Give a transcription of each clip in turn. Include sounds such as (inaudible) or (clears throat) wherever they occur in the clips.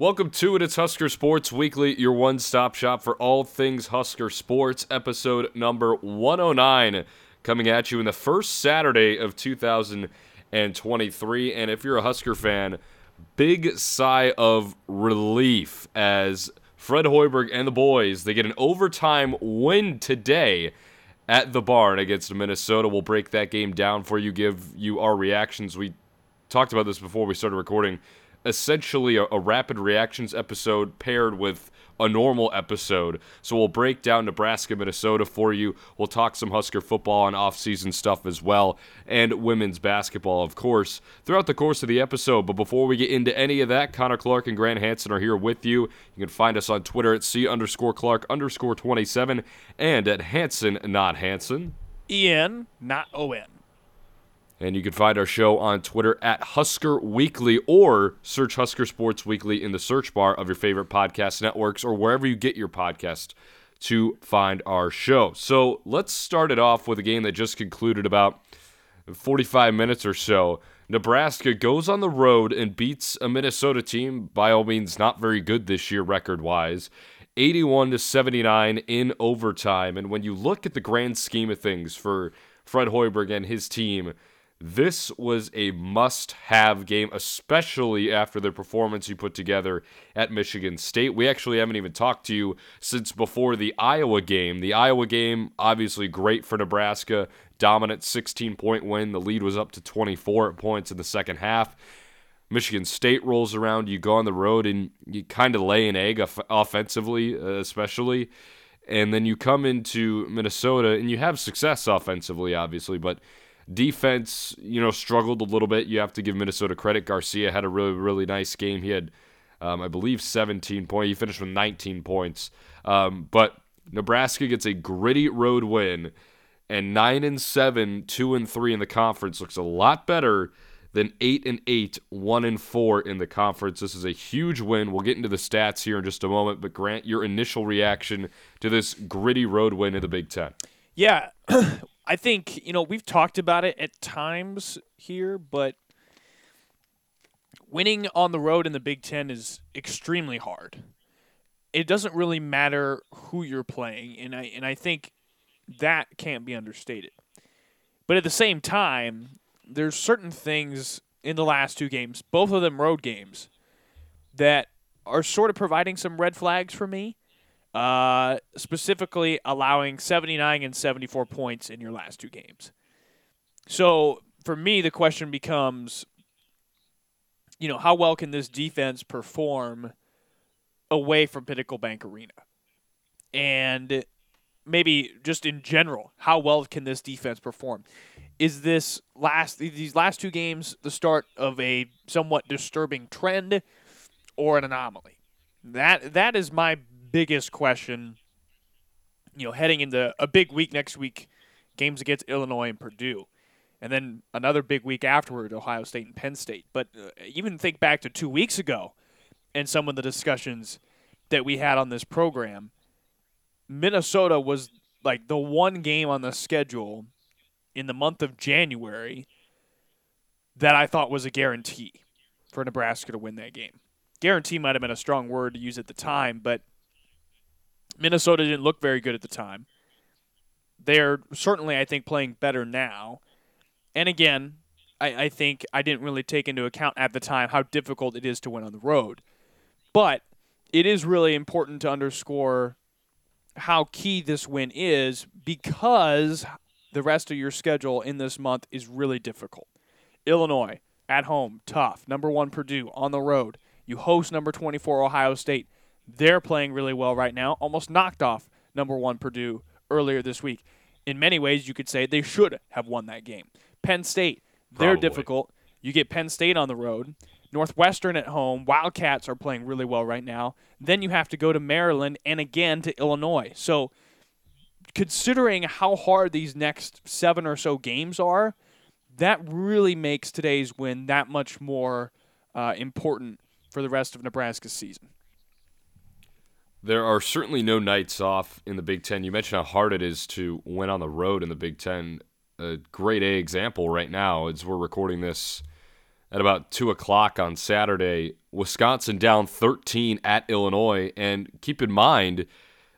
Welcome to it. It's Husker Sports Weekly, your one stop shop for all things Husker Sports, episode number 109, coming at you in the first Saturday of 2023. And if you're a Husker fan, big sigh of relief as Fred Hoiberg and the boys they get an overtime win today at the barn against Minnesota. We'll break that game down for you, give you our reactions. We talked about this before we started recording essentially a, a, rapid reactions episode paired with a normal episode. So we'll break down Nebraska, Minnesota for you. We'll talk some Husker football and off-season stuff as well, and women's basketball, of course, throughout the course of the episode. But before we get into any of that, Connor Clark and Grant Hanson are here with you. You can find us on Twitter at C underscore Clark underscore 27 and at Hanson, not Hanson. E-N, not O-N. And you can find our show on Twitter at Husker Weekly or search Husker Sports Weekly in the search bar of your favorite podcast networks or wherever you get your podcast to find our show. So let's start it off with a game that just concluded about 45 minutes or so. Nebraska goes on the road and beats a Minnesota team, by all means, not very good this year record wise. 81 to 79 in overtime. And when you look at the grand scheme of things for Fred Hoiberg and his team, this was a must have game, especially after the performance you put together at Michigan State. We actually haven't even talked to you since before the Iowa game. The Iowa game, obviously great for Nebraska, dominant 16 point win. The lead was up to 24 points in the second half. Michigan State rolls around, you go on the road and you kind of lay an egg off- offensively, uh, especially. And then you come into Minnesota and you have success offensively, obviously, but Defense, you know, struggled a little bit. You have to give Minnesota credit. Garcia had a really, really nice game. He had, um, I believe, 17 points. He finished with 19 points. Um, but Nebraska gets a gritty road win, and nine and seven, two and three in the conference looks a lot better than eight and eight, one and four in the conference. This is a huge win. We'll get into the stats here in just a moment. But Grant, your initial reaction to this gritty road win in the Big Ten? Yeah, (clears throat) I think, you know, we've talked about it at times here, but winning on the road in the Big Ten is extremely hard. It doesn't really matter who you're playing, and I and I think that can't be understated. But at the same time, there's certain things in the last two games, both of them road games, that are sort of providing some red flags for me uh, specifically allowing 79 and 74 points in your last two games. So for me, the question becomes, you know, how well can this defense perform away from Pinnacle Bank Arena? And maybe just in general, how well can this defense perform? Is this last these last two games the start of a somewhat disturbing trend or an anomaly? That that is my biggest question, you know, heading into a big week next week, games against Illinois and Purdue. And then another big week afterward, Ohio State and Penn State. But uh, even think back to two weeks ago and some of the discussions that we had on this program. Minnesota was like the one game on the schedule in the month of January that I thought was a guarantee for Nebraska to win that game. Guarantee might have been a strong word to use at the time, but Minnesota didn't look very good at the time. They're certainly, I think, playing better now. And again, I, I think I didn't really take into account at the time how difficult it is to win on the road. But it is really important to underscore how key this win is because the rest of your schedule in this month is really difficult. Illinois at home, tough. Number one, Purdue on the road. You host number 24, Ohio State. They're playing really well right now, almost knocked off number one Purdue earlier this week. In many ways, you could say they should have won that game. Penn State, they're Probably. difficult. You get Penn State on the road. Northwestern at home. Wildcats are playing really well right now. Then you have to go to Maryland and again to Illinois. So, considering how hard these next seven or so games are, that really makes today's win that much more uh, important for the rest of Nebraska's season. There are certainly no nights off in the Big Ten. You mentioned how hard it is to win on the road in the Big Ten. A great A example right now as we're recording this at about 2 o'clock on Saturday. Wisconsin down 13 at Illinois. And keep in mind,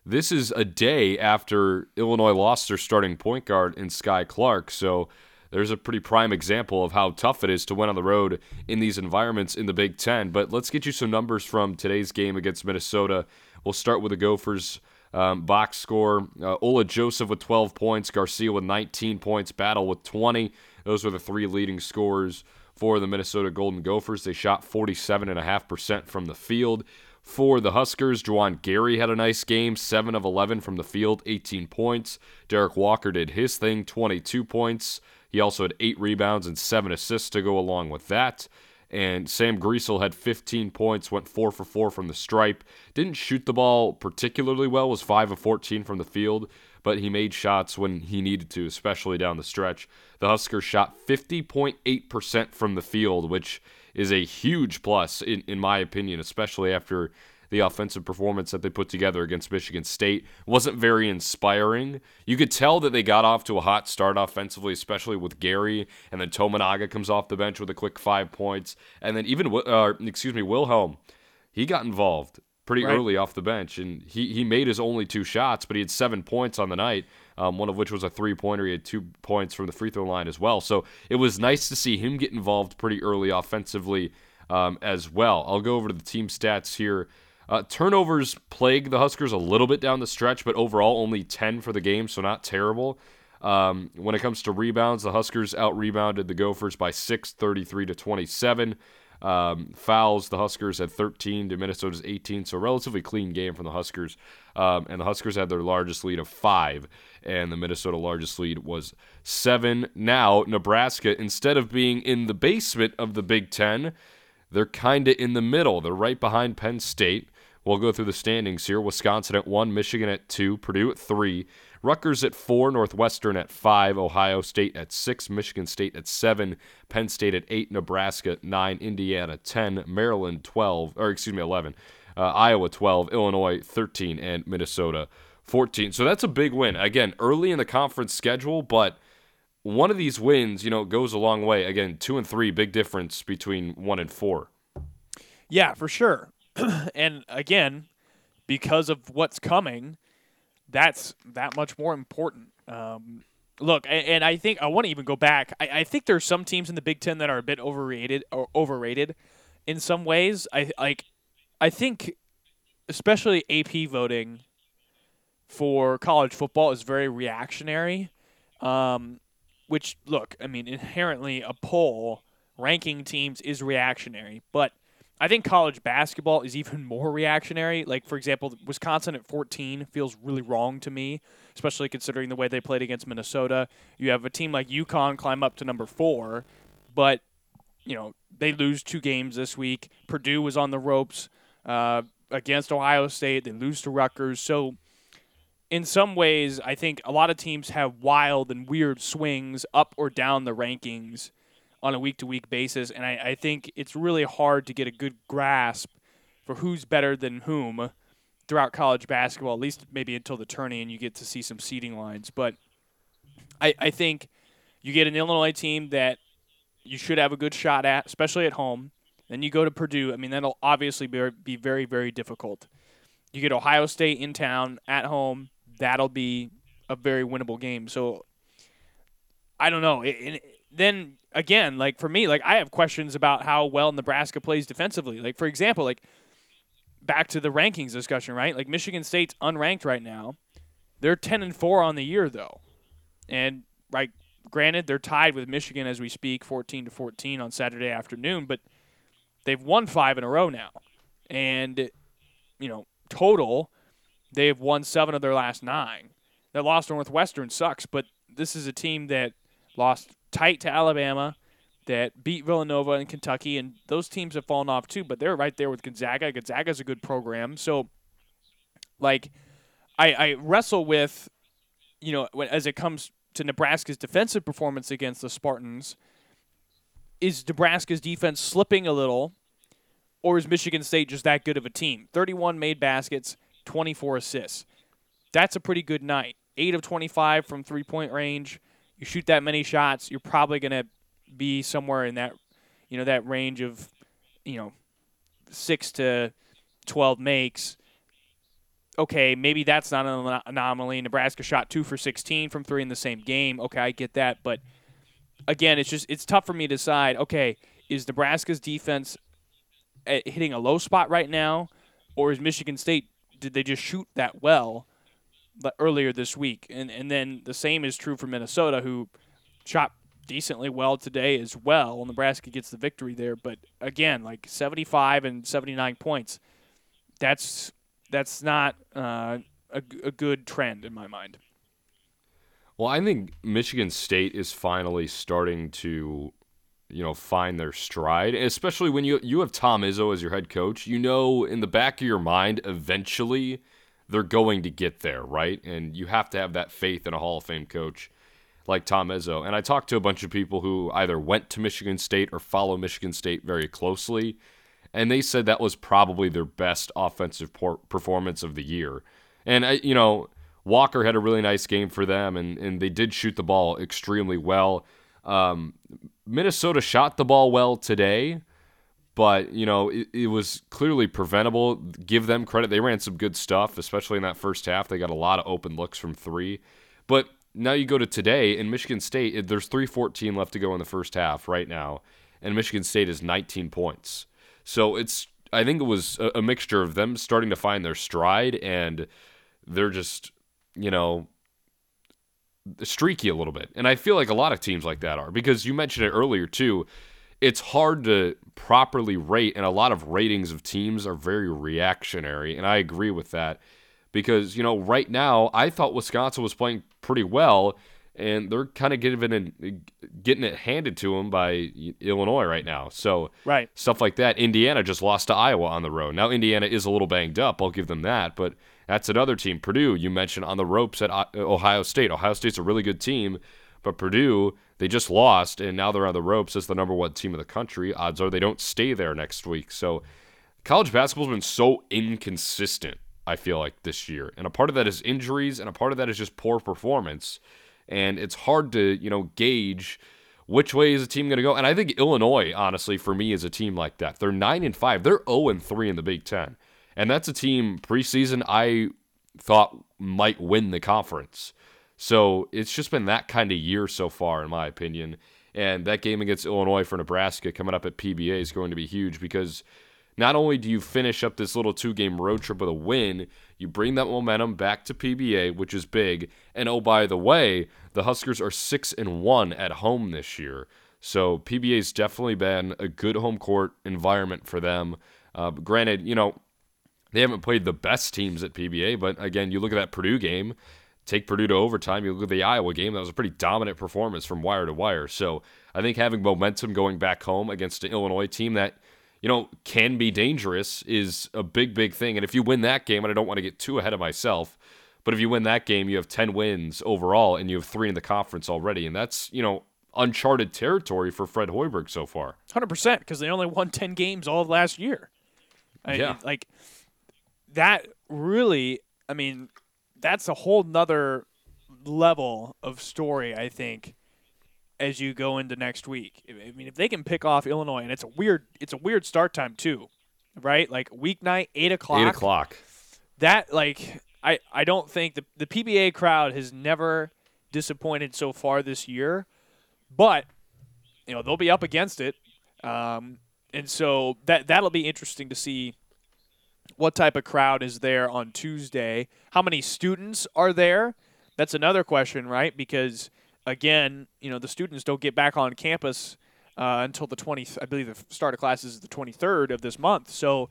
this is a day after Illinois lost their starting point guard in Skyy Clark. So there's a pretty prime example of how tough it is to win on the road in these environments in the Big Ten. But let's get you some numbers from today's game against Minnesota. We'll start with the Gophers. Um, box score uh, Ola Joseph with 12 points, Garcia with 19 points, Battle with 20. Those were the three leading scorers for the Minnesota Golden Gophers. They shot 47.5% from the field. For the Huskers, Juwan Gary had a nice game, 7 of 11 from the field, 18 points. Derrick Walker did his thing, 22 points. He also had 8 rebounds and 7 assists to go along with that. And Sam Griesel had 15 points, went 4 for 4 from the stripe. Didn't shoot the ball particularly well, was 5 of 14 from the field, but he made shots when he needed to, especially down the stretch. The Huskers shot 50.8% from the field, which is a huge plus, in, in my opinion, especially after the offensive performance that they put together against Michigan State wasn't very inspiring. You could tell that they got off to a hot start offensively, especially with Gary, and then Tominaga comes off the bench with a quick five points, and then even uh, excuse me, Wilhelm, he got involved pretty right. early off the bench, and he he made his only two shots, but he had seven points on the night. Um, one of which was a three pointer. He had two points from the free throw line as well. So it was nice to see him get involved pretty early offensively um, as well. I'll go over to the team stats here. Uh, turnovers plague the Huskers a little bit down the stretch, but overall only 10 for the game, so not terrible. Um, when it comes to rebounds, the Huskers out rebounded the Gophers by 6, 33 to 27. Um, fouls, the Huskers had 13 to Minnesota's 18, so relatively clean game from the Huskers. Um, and the Huskers had their largest lead of five, and the Minnesota largest lead was seven. Now, Nebraska, instead of being in the basement of the Big Ten, they're kind of in the middle. They're right behind Penn State. We'll go through the standings here. Wisconsin at one, Michigan at two, Purdue at three, Rutgers at four, Northwestern at five, Ohio State at six, Michigan State at seven, Penn State at eight, Nebraska at nine, Indiana ten, Maryland twelve, or excuse me, eleven, uh, Iowa twelve, Illinois thirteen, and Minnesota fourteen. So that's a big win. Again, early in the conference schedule, but one of these wins, you know, goes a long way. Again, two and three, big difference between one and four. Yeah, for sure. (clears throat) and again, because of what's coming, that's that much more important. Um, look, and, I think I want to even go back. I, I, think there's some teams in the Big Ten that are a bit overrated or overrated in some ways. I like, I think, especially AP voting for college football is very reactionary. Um, which look, I mean, inherently a poll ranking teams is reactionary, but I think college basketball is even more reactionary. Like, for example, Wisconsin at 14 feels really wrong to me, especially considering the way they played against Minnesota. You have a team like UConn climb up to number four, but, you know, they lose two games this week. Purdue was on the ropes uh, against Ohio State. They lose to Rutgers. So, in some ways, I think a lot of teams have wild and weird swings up or down the rankings on a week to week basis. And I, I think it's really hard to get a good grasp for who's better than whom throughout college basketball, at least maybe until the tourney and you get to see some seeding lines. But I, I think you get an Illinois team that you should have a good shot at, especially at home. Then you go to Purdue. I mean, that'll obviously be, be very, very difficult. You get Ohio State in town at home. That'll be a very winnable game. So I don't know. It, it, then again, like for me, like I have questions about how well Nebraska plays defensively. Like for example, like back to the rankings discussion, right? Like Michigan State's unranked right now. They're 10 and 4 on the year though. And right granted they're tied with Michigan as we speak 14 to 14 on Saturday afternoon, but they've won 5 in a row now. And you know, total they've won 7 of their last 9. That lost to Northwestern sucks, but this is a team that lost tight to Alabama, that beat Villanova and Kentucky, and those teams have fallen off too. But they're right there with Gonzaga. Gonzaga's a good program, so like I, I wrestle with, you know, as it comes to Nebraska's defensive performance against the Spartans. Is Nebraska's defense slipping a little, or is Michigan State just that good of a team? 31 made baskets, 24 assists. That's a pretty good night. 8 of 25 from three point range you shoot that many shots, you're probably going to be somewhere in that, you know, that range of, you know, six to 12 makes. Okay, maybe that's not an anomaly. Nebraska shot two for 16 from three in the same game. Okay, I get that. But again, it's just, it's tough for me to decide, okay, is Nebraska's defense eh, hitting a low spot right now? Or is Michigan State, did they just shoot that well earlier this week? And, and then the same is true for Minnesota, who shot decently well today as well. Nebraska gets the victory there, but again, like 75 and 79 points, that's that's not uh, a, a good trend in my mind. Well, I think Michigan State is finally starting to, you know, find their stride, especially when you you have Tom Izzo as your head coach. You know, in the back of your mind, eventually they're going to get there, right? And you have to have that faith in a Hall of Fame coach like Tom Izzo. And I talked to a bunch of people who either went to Michigan State or follow Michigan State very closely, and they said that was probably their best offensive por- performance of the year. And I, you know, Walker had a really nice game for them, and and they did shoot the ball extremely well. Um, Minnesota shot the ball well today, but you know it, it was clearly preventable. Give them credit; they ran some good stuff, especially in that first half. They got a lot of open looks from three, but now you go to today in Michigan State, there's 314 left to go in the first half right now, and Michigan State is 19 points. So it's I think it was a, a mixture of them starting to find their stride and they're just, you know, streaky a little bit. And I feel like a lot of teams like that are because you mentioned it earlier too. It's hard to properly rate, and a lot of ratings of teams are very reactionary, and I agree with that because you know right now I thought Wisconsin was playing pretty well, and they're kind of getting it, getting it handed to them by Illinois right now. So right stuff like that. Indiana just lost to Iowa on the road. Now Indiana is a little banged up. I'll give them that, but that's another team. Purdue, you mentioned on the ropes at uh, Ohio State. Ohio State's a really good team, but Purdue they just lost, and now they're on the ropes as the number one team in the country. Odds are they don't stay there next week. So college basketball's been so inconsistent I feel like this year. And a part of that is injuries and a part of that is just poor performance. And it's hard to, you know, gauge which way is a team going to go. And I think Illinois, honestly, for me is a team like that. They're 9 and 5. They're 0 and 3 in the Big 10. And that's a team preseason I thought might win the conference. So it's just been that kind of year so far, in my opinion. And that game against Illinois for Nebraska coming up at PBA is going to be huge because not only do you finish up this little two game road trip with a win, you bring that momentum back to PBA, which is big. And oh, by the way, the Huskers are 6 and 1 at home this year. So PBA's definitely been a good home court environment for them. Uh, granted, you know, they haven't played the best teams at PBA, but again, you look at that Purdue game, take Purdue to overtime, you look at the Iowa game, that was a pretty dominant performance from wire to wire. So I think having momentum going back home against an Illinois team that you know, can be dangerous is a big, big thing. And if you win that game, and I don't want to get too ahead of myself, but if you win that game, you have 10 wins overall and you have three in the conference already. And that's, you know, uncharted territory for Fred Hoiberg so far. 100%, because they only won 10 games all of last year. I, yeah. Like, that really, I mean, that's a whole nother level of story, I think, as you go into next week. I mean, if they can pick off Illinois, and it's a weird, it's a weird start time too, right? Like weeknight, eight o'clock. Eight o'clock. That like I I don't think the the PBA crowd has never disappointed so far this year, but you know they'll be up against it, um, and so that that'll be interesting to see what type of crowd is there on Tuesday. How many students are there? That's another question, right? Because again, you know, the students don't get back on campus uh, until the 20th. I believe the start of classes is the 23rd of this month. So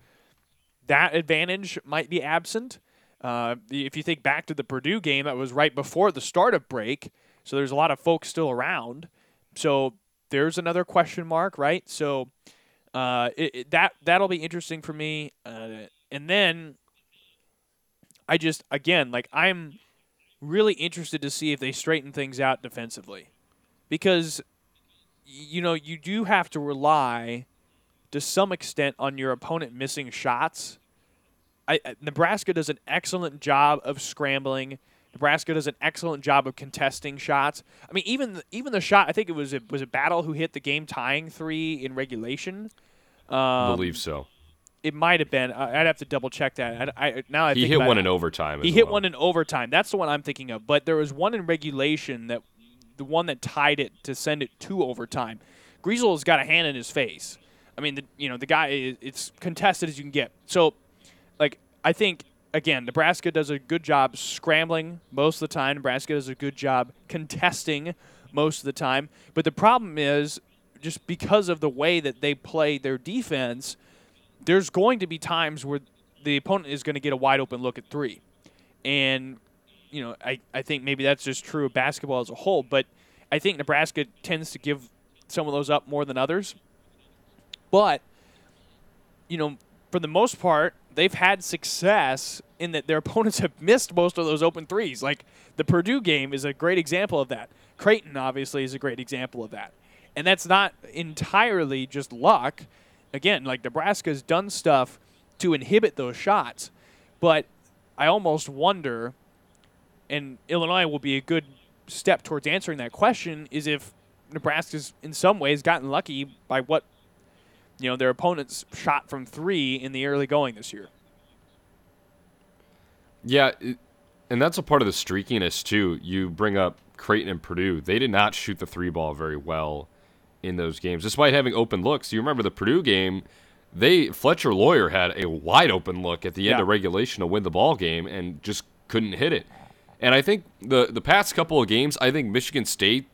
that advantage might be absent. Uh, if you think back to the Purdue game, that was right before the start of break. So there's a lot of folks still around. So there's another question mark, right? So uh, it, it, that that'll be interesting for me. Uh, and then I just again like I'm really interested to see if they straighten things out defensively. Because, you know, you do have to rely to some extent on your opponent missing shots. I, Nebraska does an excellent job of scrambling, Nebraska does an excellent job of contesting shots. I mean, even the, even the shot I think it was a, was a battle who hit the game tying three in regulation. I Um, believe so. It might have been. I'd have to double check that. I, I now I He think hit one it, in overtime. He hit well. one in overtime. That's the one I'm thinking of. But there was one in regulation that the one that tied it to send it to overtime. Griesel's got a hand in his face. I mean, the, you know, the guy is it's contested as you can get. So, like, I think again, Nebraska does a good job scrambling most of the time. Nebraska does a good job contesting most of the time. But the problem is just because of the way that they play their defense, there's going to be times where the opponent is going to get a wide open look at three. And, you know, I, I think maybe that's just true of basketball as a whole, but I think Nebraska tends to give some of those up more than others. But, you know, for the most part, they've had success in that their (laughs) opponents have missed most of those open threes. Like the Purdue game is a great example of that. Creighton, obviously, is a great example of that. And that's not entirely just luck. Again, like Nebraska's done stuff to inhibit those shots. But I almost wonder, and Illinois will be a good step towards answering that question, is if Nebraska's in some ways gotten lucky by what you know their opponents shot from three in the early going this year. Yeah, and that's a part of the streakiness too. You bring up Creighton and Purdue; they did not shoot the three ball very well in those games, despite having open looks. You remember the Purdue game? They Fletcher Loyer had a wide open look at the end Yeah. of regulation to win the ball game and just couldn't hit it. And I think the the past couple of games, I think Michigan State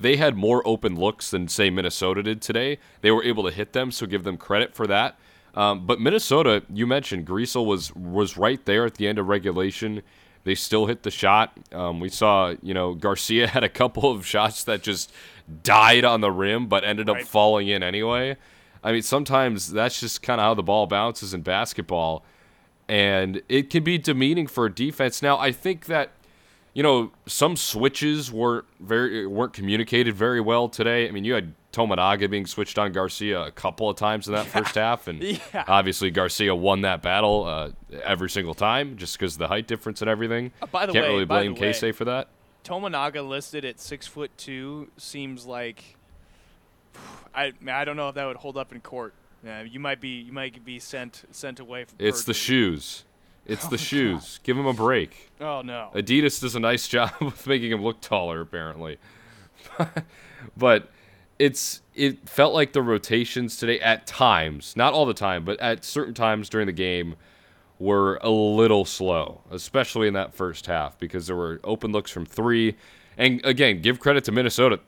they had more open looks than say Minnesota did today. They were able to hit them, so give them credit for that. Um, but Minnesota, you mentioned Griesel was was right there at the end of regulation. They still hit the shot. Um, we saw, you know, Garcia (laughs) had a couple of shots that just died on the rim, but ended up Right. falling in anyway. I mean, sometimes that's just kind of how the ball bounces in basketball, and it can be demeaning for a defense. Now, I think that you know, some switches weren't very weren't communicated very well today. I mean, you had Tominaga being switched on Garcia a couple of times in that first half, and (laughs) Yeah. obviously Garcia won that battle uh, every single time just because of the height difference and everything. Uh, by the Can't way- really blame Keisei for that. Tominaga listed at six foot two seems like (sighs) I I don't know if that would hold up in court. Yeah, you might be you might be sent sent away from. It's the shoes. It's (laughs) the shoes. Give him a break. Oh no. Adidas does a nice (laughs) job with making him look taller, apparently. but it's it felt like the rotations today at times, not all the time, but at certain times during the game were a little slow, especially in that first half because there were open looks from 3. And again, give credit to Minnesota.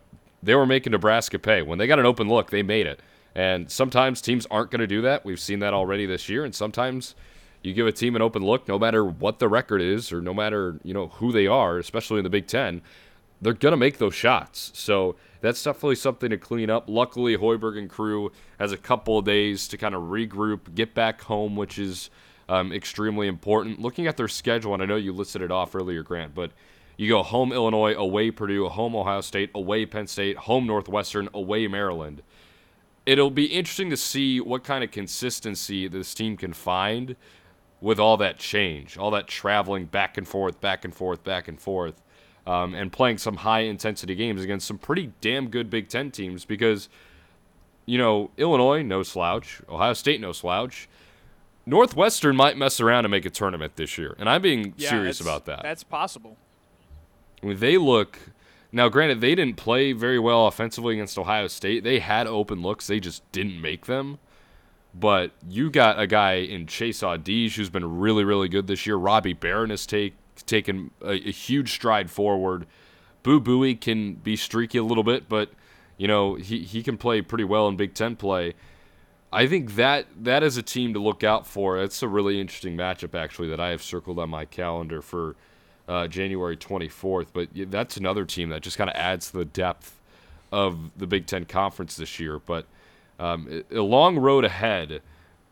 They were making Nebraska pay. When they got an open look, they made it. And sometimes teams aren't going to do that. We've seen that already this year and sometimes you give a team an open look, no matter what the record is or no matter you know who they are, especially in the Big Ten, they're gonna make those shots. So that's definitely something to clean up. Luckily, Hoiberg and crew has a couple of days to kind of regroup, get back home, which is um, extremely important. Looking at their schedule, and I know you listed it off earlier, Grant, but you go home Illinois, away Purdue, home Ohio State, away Penn State, home Northwestern, away Maryland it'll be interesting to see what kind of consistency this team can find with all that change, all that traveling back and forth, back and forth, back and forth, um, and playing some high intensity games against some pretty damn good Big Ten teams because, you know, Illinois, no slouch, Ohio State, no slouch. Northwestern might mess around and make a tournament this year, and I'm being Yeah, serious about that. That's possible. I mean, they look now. Granted, they didn't play very well offensively against Ohio State. They had open looks, they just didn't make them. But you got a guy in Chase Audige who's been really, really good this year. Robbie Beran has take, taken a, a huge stride forward. Boo Buie can be streaky a little bit, but you know he, he can play pretty well in Big Ten play. I think that that is a team to look out for. It's a really interesting matchup actually that I have circled on my calendar for uh, January 24th. But that's another team that just kind of adds to the depth of the Big Ten Conference this year. But um, a a long road ahead,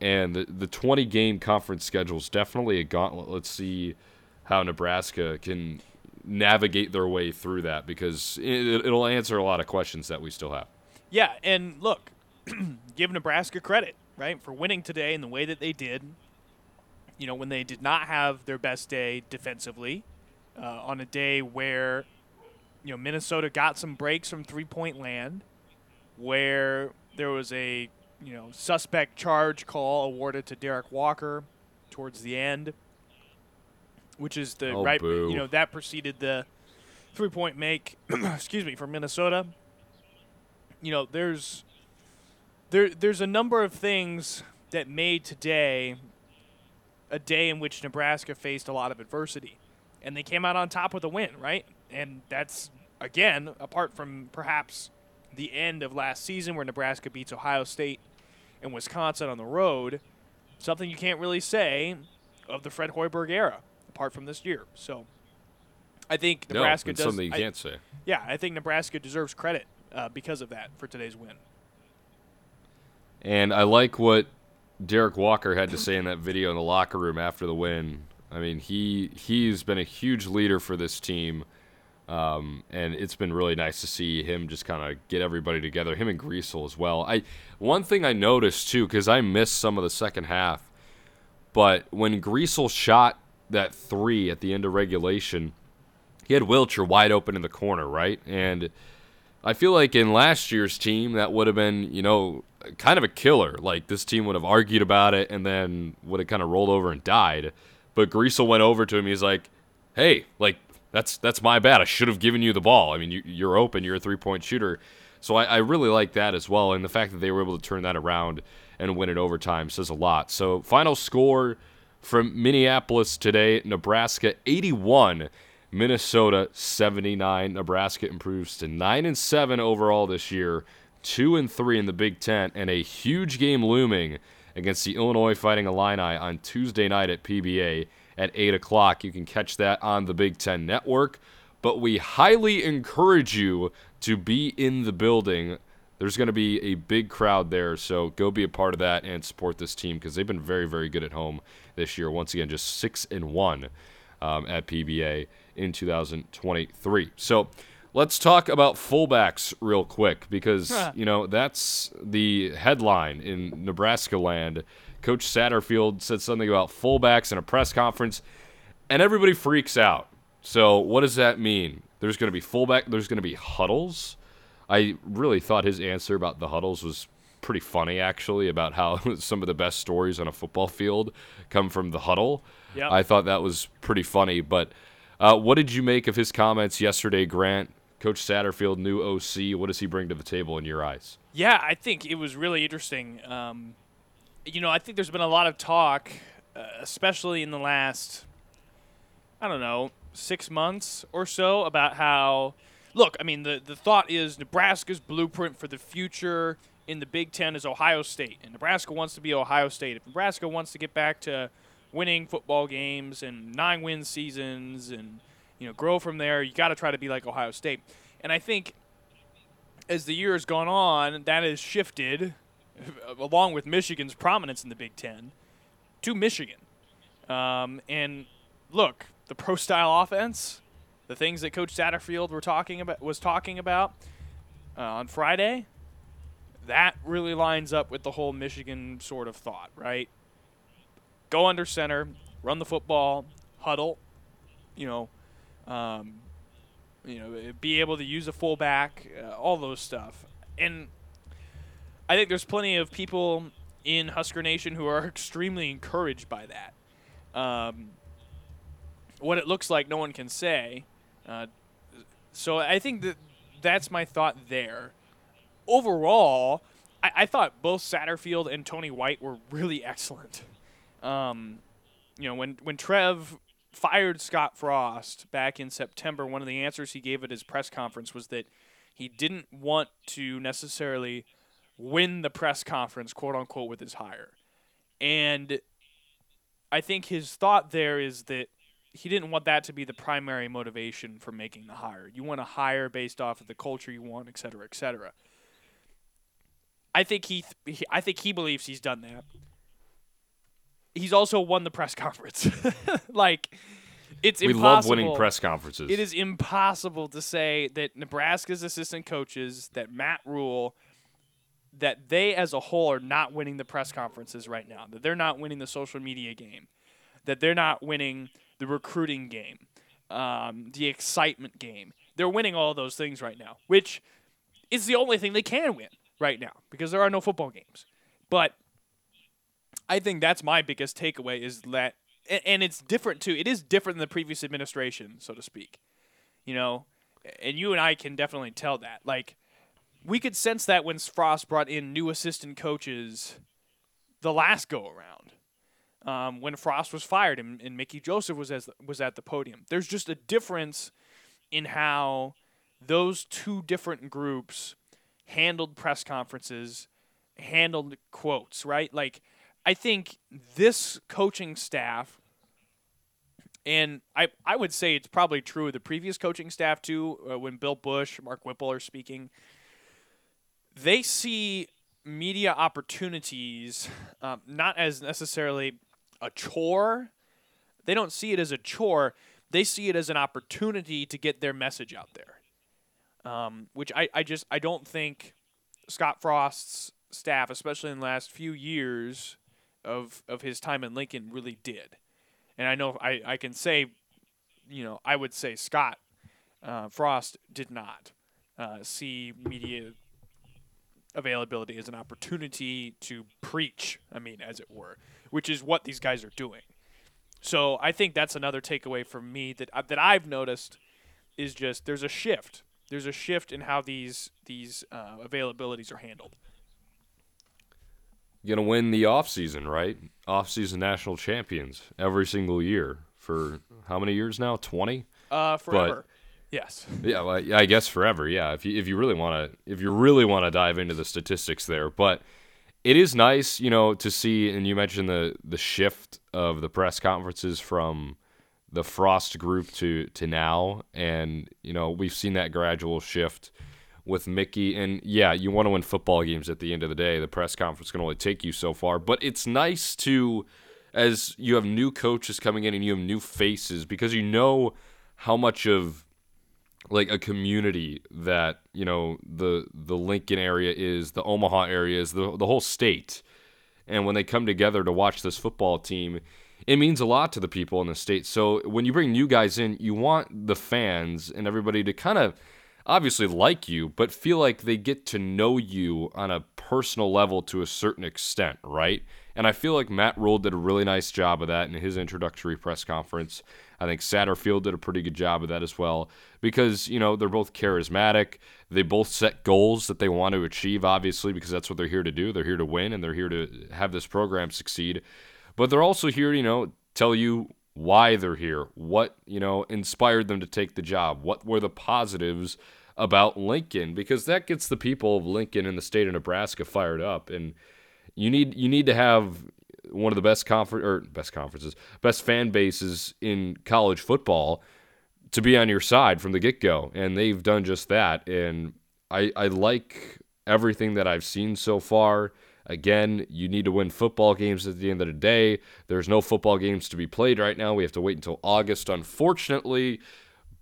and the, the 20 game conference schedule is definitely a gauntlet. Let's see how Nebraska can navigate their way through that because it, it'll answer a lot of questions that we still have. Yeah, and look, (clears throat) give Nebraska credit, right, for winning today in the way that they did. You know, when they did not have their best day defensively, uh, on a day where you know Minnesota got some breaks from three point land, where there was a you know suspect charge call awarded to Derrick Walker towards the end, which is the Oh, right boo. you know that preceded the three point make. (clears throat) excuse me for Minnesota. You know there's there there's a number of things that made today a day in which Nebraska faced a lot of adversity, and they came out on top with a win, right? And that's again apart from perhaps the end of last season where Nebraska beats Ohio State and Wisconsin on the road, something you can't really say of the Fred Hoiberg era apart from this year. So I think Nebraska no, does. something you I- can't say. yeah, I think Nebraska deserves credit uh, because of that for today's win. And I like what Derrick Walker had to say in that video in the locker room after the win. I mean, he he's been a huge leader for this team, um, and it's been really nice to see him just kind of get everybody together. Him and Griesel as well. I one thing I noticed too because I missed some of the second half, but when Griesel shot that three at the end of regulation, he had Wilcher wide open in the corner, right? And I feel like in last year's team, that would have been, you know, kind of a killer. Like this team would have argued about it and then would have kind of rolled over and died. But Griesel went over to him. He's like, "Hey, like that's that's my bad. I should have given you the ball. I mean, you, you're open. You're a three point shooter." So I, I really like that as well. And the fact that they were able to turn that around and win it overtime says a lot. So final score from Minneapolis today: Nebraska 81. Minnesota 79. Nebraska improves to 9 and 7 overall this year, 2 and 3 in the Big 10 and a huge game looming against the Illinois Fighting Illini on Tuesday night at PBA at 8 o'clock. You can catch that on the Big 10 network, but we highly encourage you to be in the building. There's going to be a big crowd there, so go be a part of that and support this team because they've been very, very good at home this year. Once again, just 6 and 1 um, at PBA in 2023. So let's talk about fullbacks real quick because, you know, that's the headline in Nebraska land. Coach Satterfield said something about fullbacks in a press conference, and everybody freaks out. So what does that mean? There's going to be fullback, there's going to be huddles. I really thought his answer about the huddles was pretty funny, actually, about how (laughs) some of the best stories on a football field come from the huddle. Yep. I thought that was pretty funny. But uh, what did you make of his comments yesterday, Grant? Coach Satterfield, new OC. What does he bring to the table in your eyes? Yeah, I think it was really interesting. Um, you know, I think there's been a lot of talk, uh, especially in the last, I don't know, six months or so, about how. Look, I mean, the, the thought is Nebraska's blueprint for the future in the Big Ten is Ohio State, and Nebraska wants to be Ohio State. If Nebraska wants to get back to winning football games and nine win seasons and you know grow from there, you got to try to be like Ohio State. And I think as the year has gone on, that has shifted, (laughs) along with Michigan's prominence in the Big Ten, to Michigan. Um, and look, the pro style offense, the things that Coach Satterfield were talking about was talking about uh, on Friday, that really lines up with the whole Michigan sort of thought, right? Go under center, run the football, huddle, you know, um, you know, be able to use a fullback, uh, all those stuff. And I think there's plenty of people in Husker Nation who are (laughs) extremely encouraged by that. Um, what it looks like, no one can say. Uh, so I think that that's my thought there. Overall, I, I thought both Satterfield and Tony White were really excellent. Um, you know, when when Trev fired Scott Frost back in September, one of the answers he gave at his press conference was that he didn't want to necessarily win the press conference, quote unquote, with his hire. And I think his thought there is that he didn't want that to be the primary motivation for making the hire. You want to hire based off of the culture you want, et cetera, et cetera. I think he, th- he I think he believes he's done that. He's also won the press conference. (laughs) like it's we impossible. love winning press conferences. It is impossible to say that Nebraska's assistant coaches, that Matt Rhule, that they as a whole are not winning the press conferences right now. That they're not winning the social media game. That they're not winning the recruiting game. um, the excitement game. They're winning all those things right now, which is the only thing they can win right now because there are no football games. But I think that's my biggest takeaway is that, and it's different too. It is different than the previous administration, so to speak. You know, and you and I can definitely tell that. Like, we could sense that when Frost brought in new assistant coaches the last go around. Um, when Frost was fired and, and Mickey Joseph was as was at the podium. There's just a difference in how those two different groups handled press conferences, handled quotes, right? Like I think this coaching staff and I, I would say it's probably true of the previous coaching staff too. Uh, when Bill Busch, Mark Whipple are speaking, they see media opportunities um, not as necessarily a chore. They don't see it as a chore. They see it as an opportunity to get their message out there. Um, which I, I just I don't think Scott Frost's staff, especially in the last few years of of his time in Lincoln, really did. And I know I, I can say, you know, I would say Scott uh, Frost did not uh, see media availability as an opportunity to preach, I mean, as it were, which is what these guys are doing. So I think that's another takeaway for me that uh, that I've noticed is just there's a shift. There's a shift in how these these uh, availabilities are handled. You're gonna win the off season, right? Off season national champions every single year for how many years now? Twenty. Uh, forever. But Yes. Yeah, well, I guess forever. Yeah, if you if you really want to if you really want to dive into the statistics there, but it is nice, you know, to see. And you mentioned the the shift of the press conferences from the Frost group to to now, and you know we've seen that gradual shift with Mickey. And yeah, you want to win football games at the end of the day. The press conference can only take you so far, but it's nice to as you have new coaches coming in and you have new faces because you know how much of like a community that you know the the Lincoln area is, the Omaha area is, the the whole state. And when they come together to watch this football team, it means a lot to the people in the state. So when you bring new guys in, you want the fans and everybody to kind of obviously like you, but feel like they get to know you on a personal level to a certain extent, right? And I feel like Matt Rhule did a really nice job of that in his introductory press conference. I think Satterfield did a pretty good job of that as well because, you know, they're both charismatic. They both set goals that they want to achieve, obviously, because that's what they're here to do. They're here to win and they're here to have this program succeed. But they're also here, you know, tell you why they're here, what, you know, inspired them to take the job, what were the positives about Lincoln, because that gets the people of Lincoln and the state of Nebraska fired up. And you need you need to have one of the best conference or best conferences, best fan bases in college football to be on your side from the get go, and they've done just that. And I I like everything that I've seen so far. Again, you need to win football games at the end of the day. There's no football games to be played right now. We have to wait until August, unfortunately.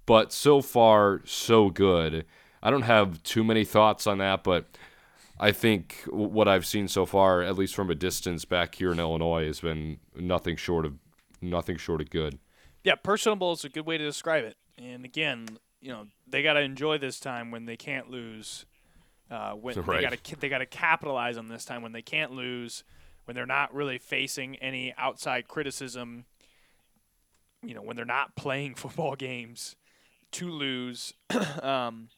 But so far, so good. I don't have too many thoughts on that, but I think what I've seen so far, at least from a distance back here in Illinois, has been nothing short of nothing short of good. Yeah, personable is a good way to describe it. And again, you know, they got to enjoy this time when they can't lose. Uh, when right. they got to they got to capitalize on this time when they can't lose, when they're not really facing any outside criticism. You know, when they're not playing (laughs) football games to lose. (clears throat) um,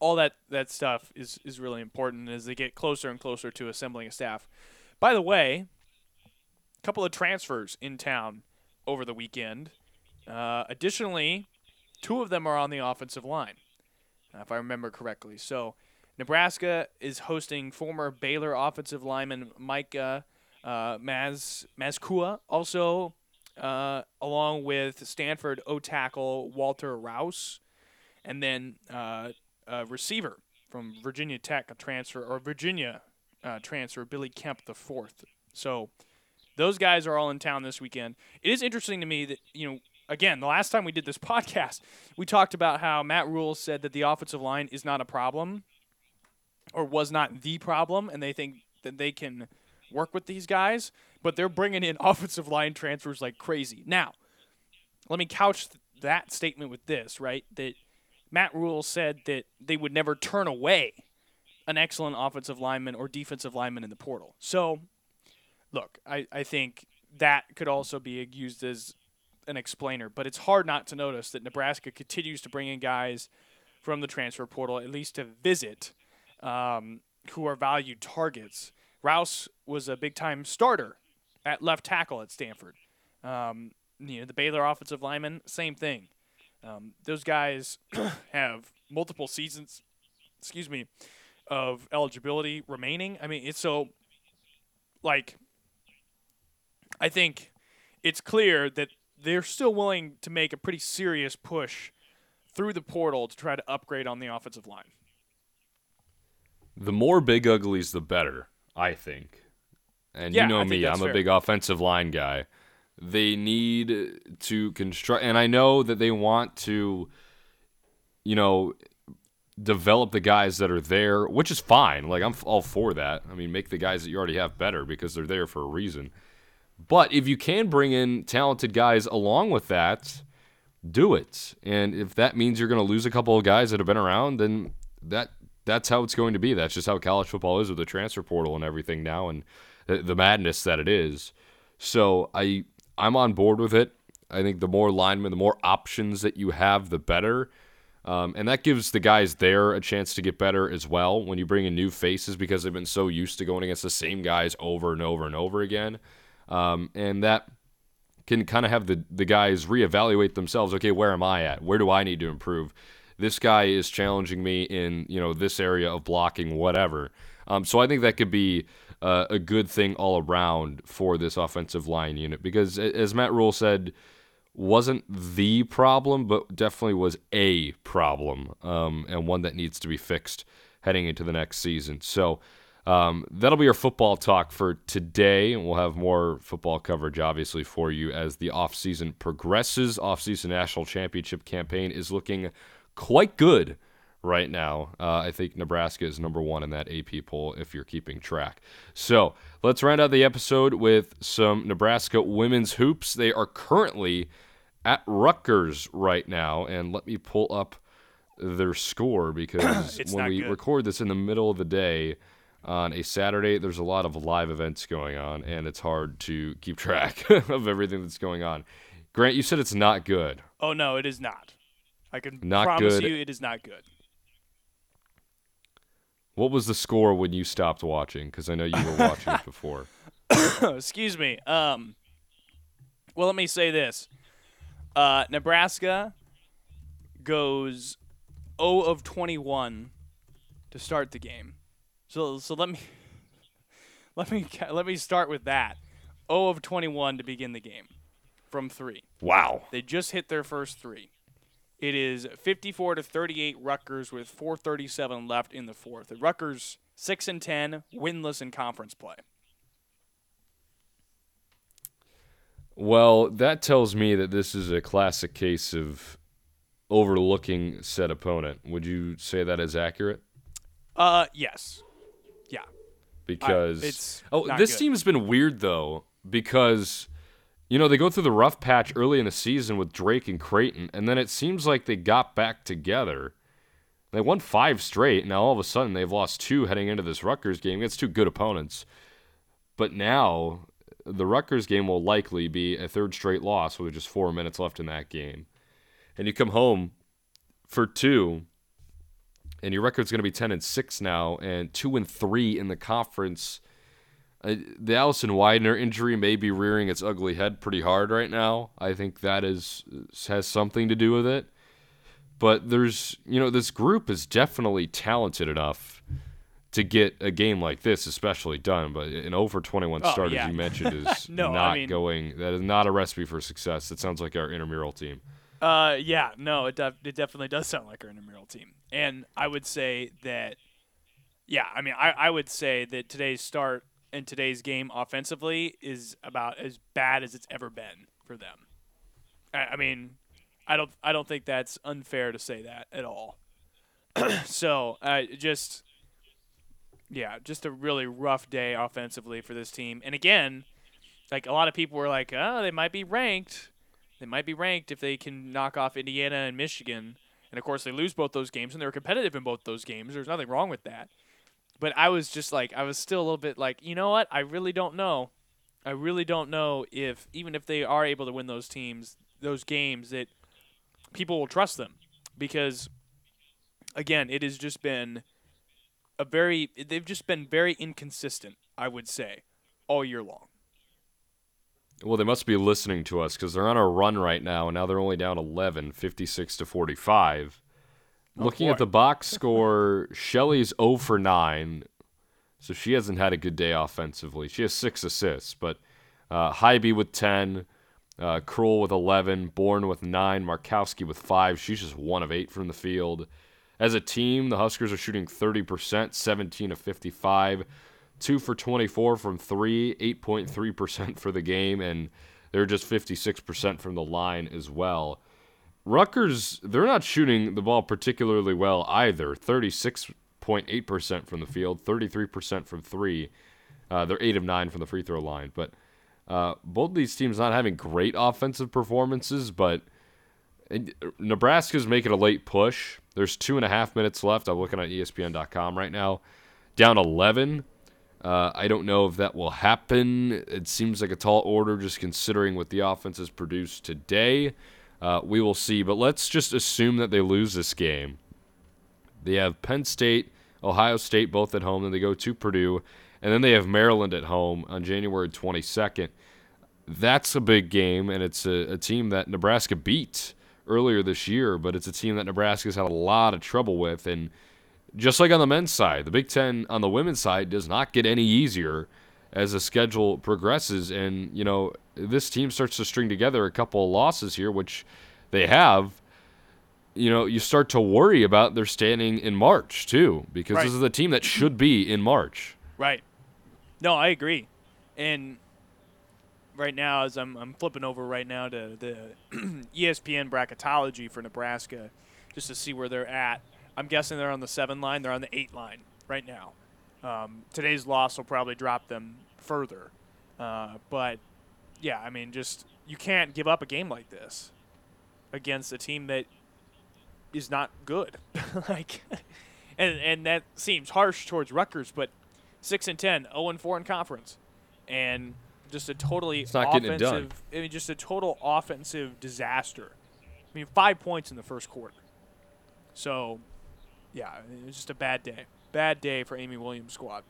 all that that stuff is is really important as they get closer and closer to assembling a staff. By the way, a couple of transfers in town over the weekend. Uh, additionally, two of them are on the offensive line, if I remember correctly. So, Nebraska is hosting former Baylor offensive lineman Micah uh, Maz Mazzccua, also uh, along with Stanford O tackle Walter Rouse, and then uh, uh, receiver from Virginia Tech, a transfer, or Virginia uh, transfer, Billy Kemp the fourth. So those guys are all in town this weekend. It is interesting to me that you know. Again, the last time we did this (laughs) podcast, we talked about how Matt Rhule said that the offensive line is not a problem, or was not the problem, and they think that they can work with these guys. But they're bringing in (laughs) offensive line transfers like crazy. Now, let me couch that statement with this, right? That Matt Rhule said that they would never turn away an excellent offensive lineman or defensive lineman in the portal. So, look, I, I think that could also be used as an explainer, but it's hard not to notice that Nebraska continues to bring in guys from the transfer portal, at least to visit, um, who are valued targets. Rouse was a big time starter at left tackle at Stanford. Um, you know, the Baylor offensive lineman, same thing. Um, those guys (coughs) have multiple seasons, excuse me, of eligibility remaining. I mean, it's so like I think it's clear that they're still willing to make a pretty serious push through the portal to try to upgrade on the offensive line. The more big uglies, the better, I think. And Yeah, you know I me, I'm a fair. big offensive line guy. They need to construct, and I know that they want to, you know, develop the guys that are there, which is fine. Like, I'm all for that. I mean, make the guys that you already have better because they're there for a reason. But if you can bring in talented guys along with that, do it. And if that means you're going to lose a couple of guys that have been around, then that that's how it's going to be. That's just how college football is with the transfer portal and everything now, and the, madness that it is. So I I'm on board with it. I think the more linemen, the more options that you have, the better. Um, and that gives the guys there a chance to get better as well when you bring in new faces because they've been so used to going against the same guys over and over and over again. Um, and that can kind of have the, the guys reevaluate themselves. Okay, where am I at? Where do I need to improve? This guy is challenging me in you know this area of blocking, whatever. Um, so I think that could be uh, a good thing all around for this offensive line unit because, as Matt Rhule said, wasn't the problem, but definitely was a problem um, and one that needs to be fixed heading into the next season. So um, that'll be our football talk for today. We'll have more football coverage, obviously, for you as the offseason progresses. Offseason national championship campaign is looking quite good right now. Uh, I think Nebraska is number one in that AP poll if you're keeping track. So let's round out the episode with some Nebraska women's hoops. They are currently at Rutgers right now, and let me pull up their score (clears throat) because when we good. record this in the middle of the day on a Saturday, there's a lot of live events going on, and it's hard to keep track (laughs) of everything that's going on. Grant, you said it's not good. Oh no, it is not. I can Not promise good. you it is not good. What was the score when you stopped watching? Because I know you were watching it before. (laughs) (coughs) Excuse me. Um well let me say this. Uh Nebraska goes 0 of 21 to start the game. So so let me (laughs) let me (laughs) let me start with that. 0 of 21 to begin the game from 3. Wow. They just hit their first 3. It is 54 to 38 Rutgers with 437 left in the fourth. The Rutgers 6 and 10 winless in conference play. Well, that tells me that this is a classic case of overlooking said opponent. Would you say that is accurate? Uh yes. Yeah. Because it's oh, this good. team has been weird though because you know they go through the rough patch early in the season with Drake and Creighton, and then it seems like they got back together. They won five straight. and Now all of a sudden they've lost two heading into this Rutgers game against two good opponents. But now the Rutgers game will likely be a third straight loss with just four minutes left in that game. And you come home for two, and your record's going to be ten and six now, and two and three in the conference. Uh, the Allison Weidner injury may be rearing its ugly head pretty hard right now. I think that is has something to do with it. But there's, you know, this group is definitely talented enough to get a game like this, especially done. But an over 21 Oh, start, yeah. as you mentioned, (laughs) is No, I not mean- going. That is not a recipe for success. That sounds like our intramural team. Uh, yeah, no, it def- it definitely does sound like our intramural team, and I would say that, yeah, I mean, I, I would say that today's start and today's game offensively is about as bad as it's ever been for them. I, I mean, I don't I don't think that's unfair to say that at all. (clears throat) so uh, just yeah, just a really rough day offensively for this team, and again, like a lot of people were like, oh, they might be ranked They might be ranked if they can knock off Indiana and Michigan. And of course, they lose both those games, and they were competitive in both those games. There's nothing wrong with that. But I was just like, I was still a little bit like, you know what? I really don't know. I really don't know if even if they are able to win those teams, those games, that people will trust them because again, it has just been a very they've just been very inconsistent, I would say, all year long. Well, they must be listening to us because they're on a run right now, and now they're only down 11, 56 to 45. Oh, Looking boy. at the box score, Shelley's 0 for 9, so she hasn't had a good day offensively. She has six assists, but uh, Haiby with 10, uh, Krull with 11, Bourne with 9, Markowski with 5. She's just 1 of 8 from the field. As a team, the Huskers are shooting 30%, 17 of 55, 2 for 24 from 3, 8.3% for the game, and they're just 56% from the line as well. Rutgers, they're not shooting the ball particularly well either. 36.8% from the field, 33% from 3. Uh, they're 8 of 9 from the free throw line, but uh, both these teams not having great offensive performances, but and Nebraska's making a late push. There's two and a half minutes left. I'm looking at ESPN.com right now. Down 11. Uh, I don't know if that will happen. It seems like a tall order just considering what the offense has produced today. Uh, we will see. But let's just assume that they lose this game. They have Penn State, Ohio State both at home. Then they go to Purdue. And then they have Maryland at home on January 22nd. That's a big game, and it's a, a team that Nebraska beat earlier this year, but it's a team that Nebraska's had a lot of trouble with. And just like on the men's side, the Big Ten on the women's side does not get any easier as the schedule progresses. And, you know, this team starts to string together a couple of losses here, which they have. You know, you start to worry about their standing in March, too, because Right. this is a team that should be in March. Right. No, I agree. And right now, as I'm, I'm flipping over right now to the (clears throat) ESPN bracketology for Nebraska, just to see where they're at. I'm guessing they're on the seven line. They're on the eight line right now. Um, today's loss will probably drop them further. Uh, but yeah, I mean, just you can't give up a game like this against a team that is not good. (laughs) like, and and that seems harsh towards Rutgers, but six and 10, 0 and four in conference, and just a totally It's not getting it done. offensive. I mean, just a total offensive disaster. I mean, five points in the first quarter. So, yeah, it was just a bad day. Bad day for Amy Williams' squad.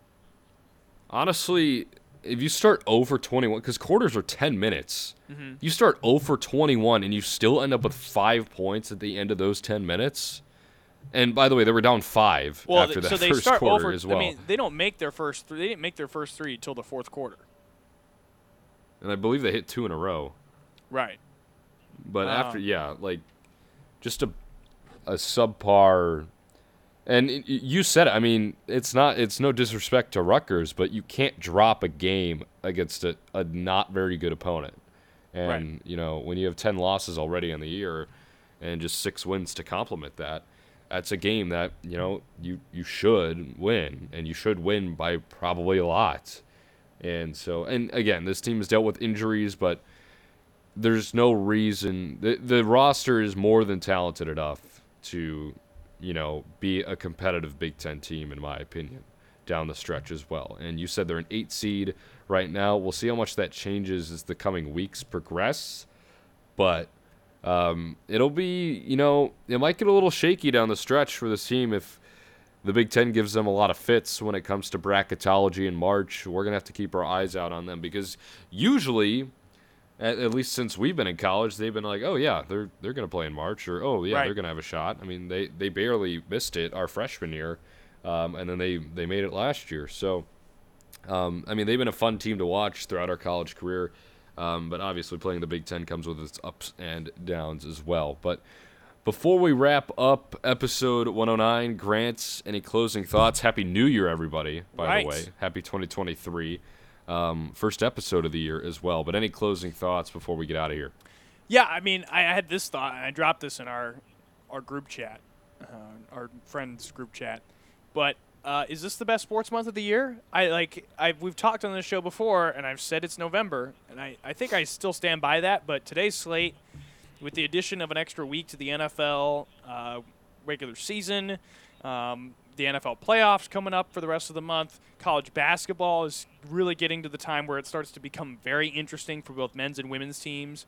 Honestly, if you start over 21, because quarters are 10 minutes, Mm-hmm. you start over 21 and you still end up with five points at the end of those 10 minutes. And by the way, they were down five Well, after th- that so they (laughs) first start quarter over. as well. I mean, they don't make their first. Three, they didn't make their first three until the fourth quarter. and I believe they hit two in a row. Right. But Wow. after, yeah, like just a a subpar. And you said it. I mean, it's not. It's no disrespect to Rutgers, but you can't drop a game against a, a not very good opponent. And Right. you know, when you have ten losses already in the year, and just six wins to complement that, that's a game that you know you you should win, and you should win by probably a lot. And so, and again, this team has dealt with injuries, but there's no reason the the roster is more than talented enough to, you know, be a competitive Big Ten team in my opinion, down the stretch as well. And you said they're an eight seed right now. We'll see how much that changes as the coming weeks progress, but um, it'll be you know it might get a little shaky down the stretch for this team if. The Big Ten gives them a lot of fits when it comes to bracketology in March. We're gonna have to keep our eyes out on them because usually at, at least since we've been in college, they've been like, oh yeah, they're they're gonna play in March, or oh yeah, Right. they're gonna have a shot. I mean, they they barely missed it our freshman year, um, and then they they made it last year. So, um, I mean, they've been a fun team to watch throughout our college career. Um, but obviously, playing the Big Ten comes with its ups and downs as well. But before we wrap up episode 109, Grants, any closing thoughts? Happy New Year, everybody, by Right. the way. Happy 2023. Um, first episode of the year as well. But any closing thoughts before we get out of here? Yeah, I mean, I had this thought, I dropped this in our our group chat, uh, our friends group chat. But uh, is this the best sports month of the year? I like I we've talked on this show before, and I've said it's November, and I I think I still stand by that. But today's slate, with the addition of an extra week to the NFL uh, regular season, um, the NFL playoffs coming up for the rest of the month. College basketball is really getting to the time where it starts to become very interesting for both men's and women's teams.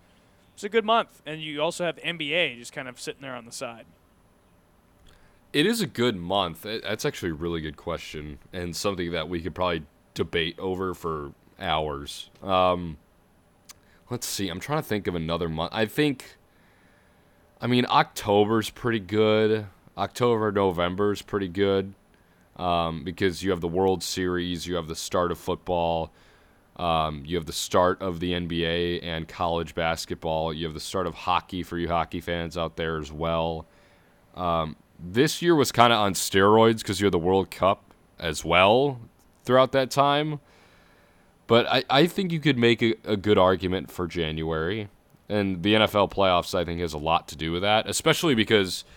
It's a good month, and you also have NBA just kind of sitting there on the side. It is a good month. That's actually a really good question, and something that we could probably debate over for hours. Um, let's see. I'm trying to think of another month. I think. I mean, October's pretty good. October, November is pretty good um, because you have the World Series, you have the start of football, um, you have the start of the NBA and college basketball, you have the start of hockey for you hockey fans out there as well. Um, this year was kind of on steroids because you had the World Cup as well throughout that time. But I, I think you could make a, a good argument for January. And the NFL playoffs, I think, has a lot to do with that, especially because –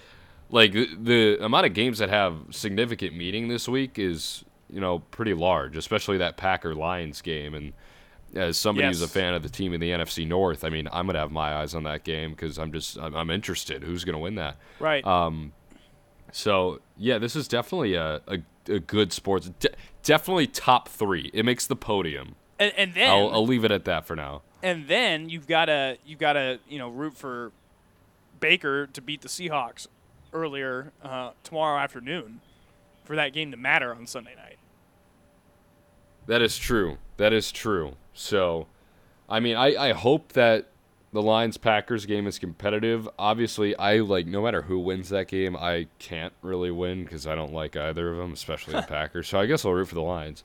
like the, the amount of games that have significant meaning this week is you know pretty large, especially that Packer Lions game. And as somebody yes. who's a fan of the team in the NFC North, I mean, I'm gonna have my eyes on that game because I'm just I'm, I'm, interested. Who's gonna win that? Right. Um. So yeah, this is definitely a a, a good sports. De- definitely top three. It makes the podium. And, and then I'll, I'll leave it at that for now. And then you've got to you've got to you know root for Baker to beat the Seahawks earlier uh, tomorrow afternoon for that game to matter on Sunday night. That is true. That is true. So, I mean, I, I hope that the Lions Packers game is competitive. Obviously, I like no matter who wins that game, I can't really win because I don't like either of them, especially the (laughs) Packers. So I guess I'll root for the Lions.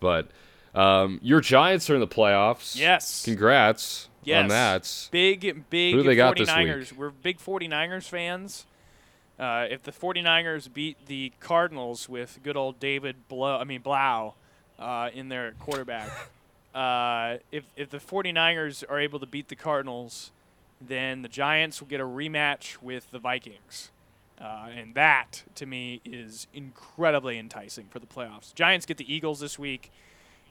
But um, your Giants are in the playoffs. Yes. Congrats yes. on that. Big, big who they 49ers. Got this week? We're big 49ers fans. Uh, if the 49ers beat the Cardinals with good old David Blow, I mean Blau, uh, in their quarterback, (laughs) uh, if if the 49ers are able to beat the Cardinals, then the Giants will get a rematch with the Vikings. Uh, and that, to me, is incredibly enticing for the playoffs. Giants get the Eagles this week.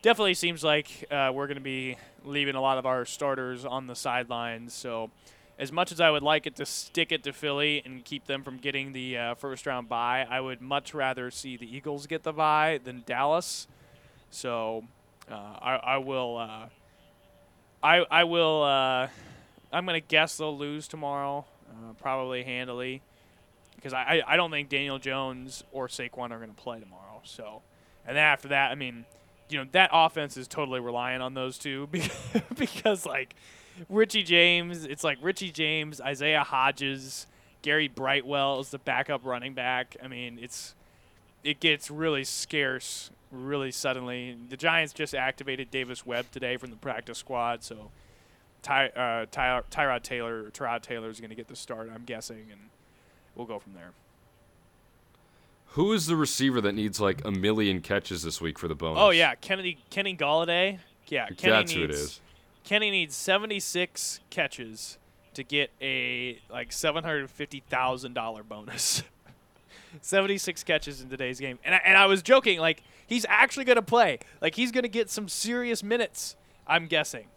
Definitely seems like uh, we're going to be leaving a lot of our starters on the sidelines. So as much as I would like it to stick it to Philly and keep them from getting the uh, first round bye, I would much rather see the Eagles get the bye than Dallas. So uh, I, I, will. Uh, I I will. Uh, I'm gonna guess they'll lose tomorrow, uh, probably handily, because I, I don't think Daniel Jones or Saquon are gonna play tomorrow. So, and then after that, I mean, you know, that offense is totally reliant on those two (laughs) because, because like Richie James. It's like Richie James, Isaiah Hodgins, Gary Brightwell is the backup running back. I mean, it's it gets really scarce really suddenly. The Giants just activated Davis Webb today from the practice squad, so Ty, uh, Ty, Tyrod Taylor, Tyrod Taylor is going to get the start, I'm guessing, and we'll go from there. Who is the receiver that needs like a million catches this week for the bonus? Oh yeah, Kenny Kenny Golladay. Yeah, Kenny That's needs, who it is. Kenny needs 76 catches to get a like $750,000 bonus. (laughs) 76 catches in today's game. And I, and I was joking like he's actually going to play. Like he's going to get some serious minutes, I'm guessing.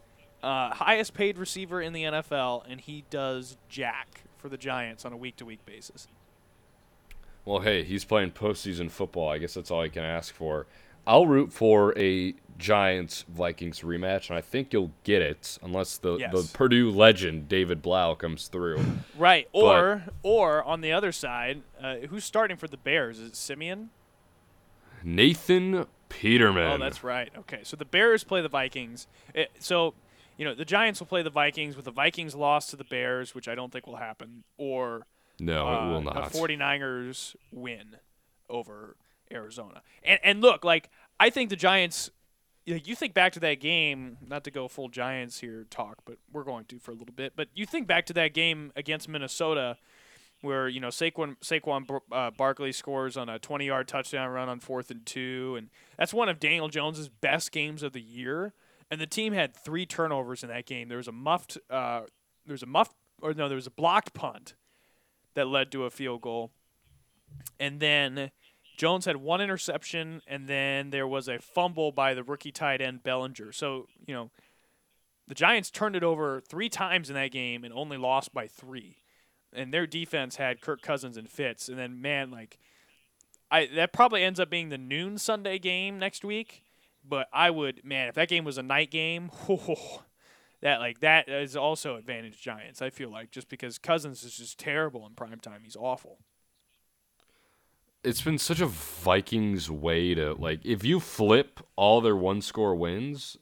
Uh, highest paid receiver in the NFL and he does jack for the Giants on a week to week basis. Well, hey, he's playing postseason football. I guess that's all you can ask for. I'll root for a Giants Vikings rematch, and I think you'll get it unless the, yes. the Purdue legend David Blau comes through. Right, or but, or on the other side, uh, who's starting for the Bears? Is it Siemian? Nathan Peterman. Oh, that's right. Okay, so the Bears play the Vikings. It, so, you know, the Giants will play the Vikings with the Vikings loss to the Bears, which I don't think will happen, or no, uh, it will uh, not. The 49ers win over Arizona. And and look, like I think the Giants. You, think back to that game, not to go full Giants here talk, but we're going to for a little bit. But you think back to that game against Minnesota, where you know Saquon Saquon uh, Barkley scores on a 20-yard touchdown run on fourth and two, and that's one of Daniel Jones's best games of the year. And the team had three turnovers in that game. There was a muffed, uh, there was a muffed, or no, there was a blocked punt that led to a field goal, and then Jones had one interception, and then there was a fumble by the rookie tight end Bellinger. So, you know, The Giants turned it over three times in that game and only lost by three. And their defense had Kirk Cousins and Fitz. And then, man, like, I that probably ends up being the noon Sunday game next week. But I would, man, if that game was a night game, (laughs) that like that is also advantage Giants. I feel like just because Cousins is just terrible in prime time, he's awful. It's been such a Vikings way to like if you flip all their one score wins,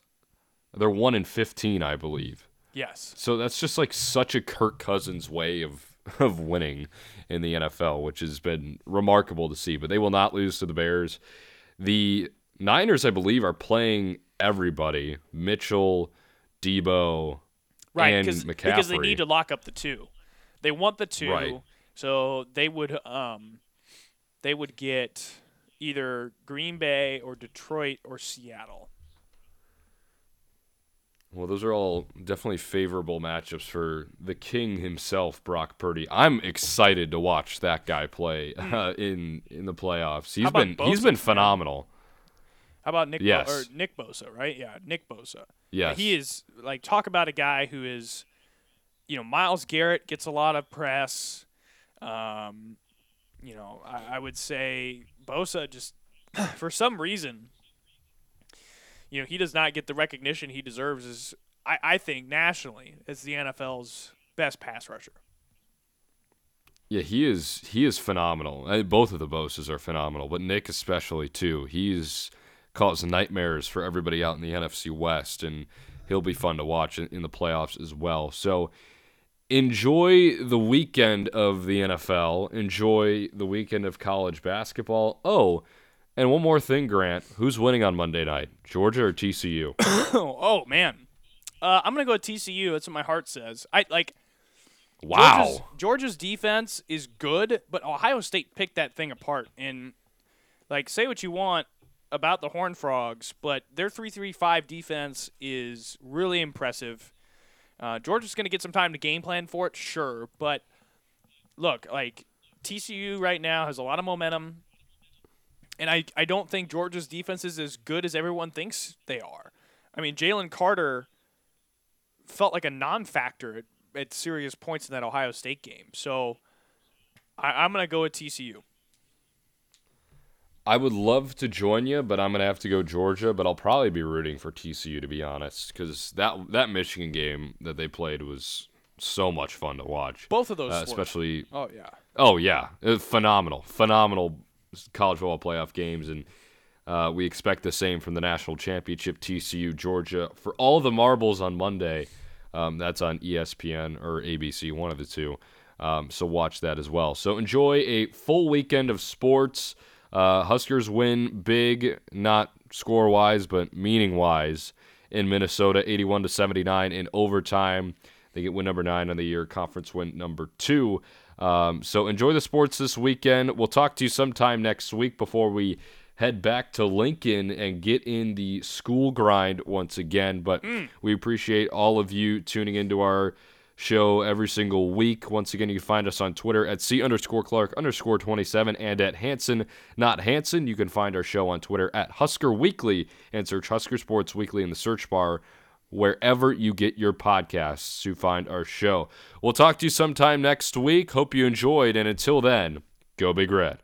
they're one in fifteen, I believe. Yes. So that's just like such a Kirk Cousins way of (laughs) of winning in the NFL, which has been remarkable to see. But they will not lose to the Bears. The Niners, I believe, are playing everybody: Mitchell, Deebo, right, and cause, McCaffrey. because they need to lock up the two. They want the two, Right. so they would um, they would get either Green Bay or Detroit or Seattle. Well, those are all definitely favorable matchups for the king himself, Brock Purdy. I'm excited to watch that guy play (laughs) uh, in in the playoffs. He's been he's Bosa, been phenomenal. How about Nick? Bo- Yes. or Nick Bosa, right? Yeah, Nick Bosa. Yes. He is like talk about a guy who is, you know, Myles Garrett gets a lot of press. Um, you know, I, I would say Bosa just (clears throat) for some reason, you know, he does not get the recognition he deserves. As I, I think nationally as the NFL's best pass rusher. Yeah, he is he is phenomenal. Uh, both of the Boses are phenomenal, but Nick especially too. He's caused nightmares for everybody out in the NFC West, and he'll be fun to watch in, in the playoffs as well. So enjoy the weekend of the NFL. Enjoy the weekend of college basketball. Oh, and one more thing, Grant. Who's winning on Monday night? Georgia or TCU? (coughs) oh, man, uh, I'm gonna go with TCU. That's what my heart says. I like. Wow. Georgia's, Georgia's defense is good, but Ohio State picked that thing apart. And like, say what you want about the Horned Frogs, but their three-three-five defense is really impressive. Uh, Georgia's going to get some time to game plan for it, sure, but look, like TCU right now has a lot of momentum, and I I don't think Georgia's defense is as good as everyone thinks they are. I mean, Jalen Carter felt like a non-factor at, at serious points in that Ohio State game. So I, I'm going to go with TCU. I would love to join you, but I'm gonna have to go Georgia. But I'll probably be rooting for TCU to be honest, because that that Michigan game that they played was so much fun to watch. Both of those, Uh, especially, Oh yeah. oh yeah, uh, phenomenal, phenomenal college football playoff games, and uh, we expect the same from the national championship. TCU Georgia for all the marbles on Monday. Um, that's on ESPN or ABC, one of the two. Um, so watch that as well. So enjoy a full weekend of sports. Uh, Huskers win big, not score wise, but meaning wise in Minnesota, 81 to 79 in overtime. They get win number nine on the year, conference win number two. Um, so enjoy the sports this weekend. We'll talk to you sometime next week before we head back to Lincoln and get in the school grind once again. But we appreciate all of you tuning into our show every single week. Once again, you can find us on Twitter at C underscore Clark underscore 27 and at Hanson, not Hanson. You can find our show on Twitter at Husker Weekly and search Husker Sports Weekly in the search bar wherever you get your podcasts to find our show. We'll talk to you sometime next week. Hope you enjoyed, and until then, go Big Red.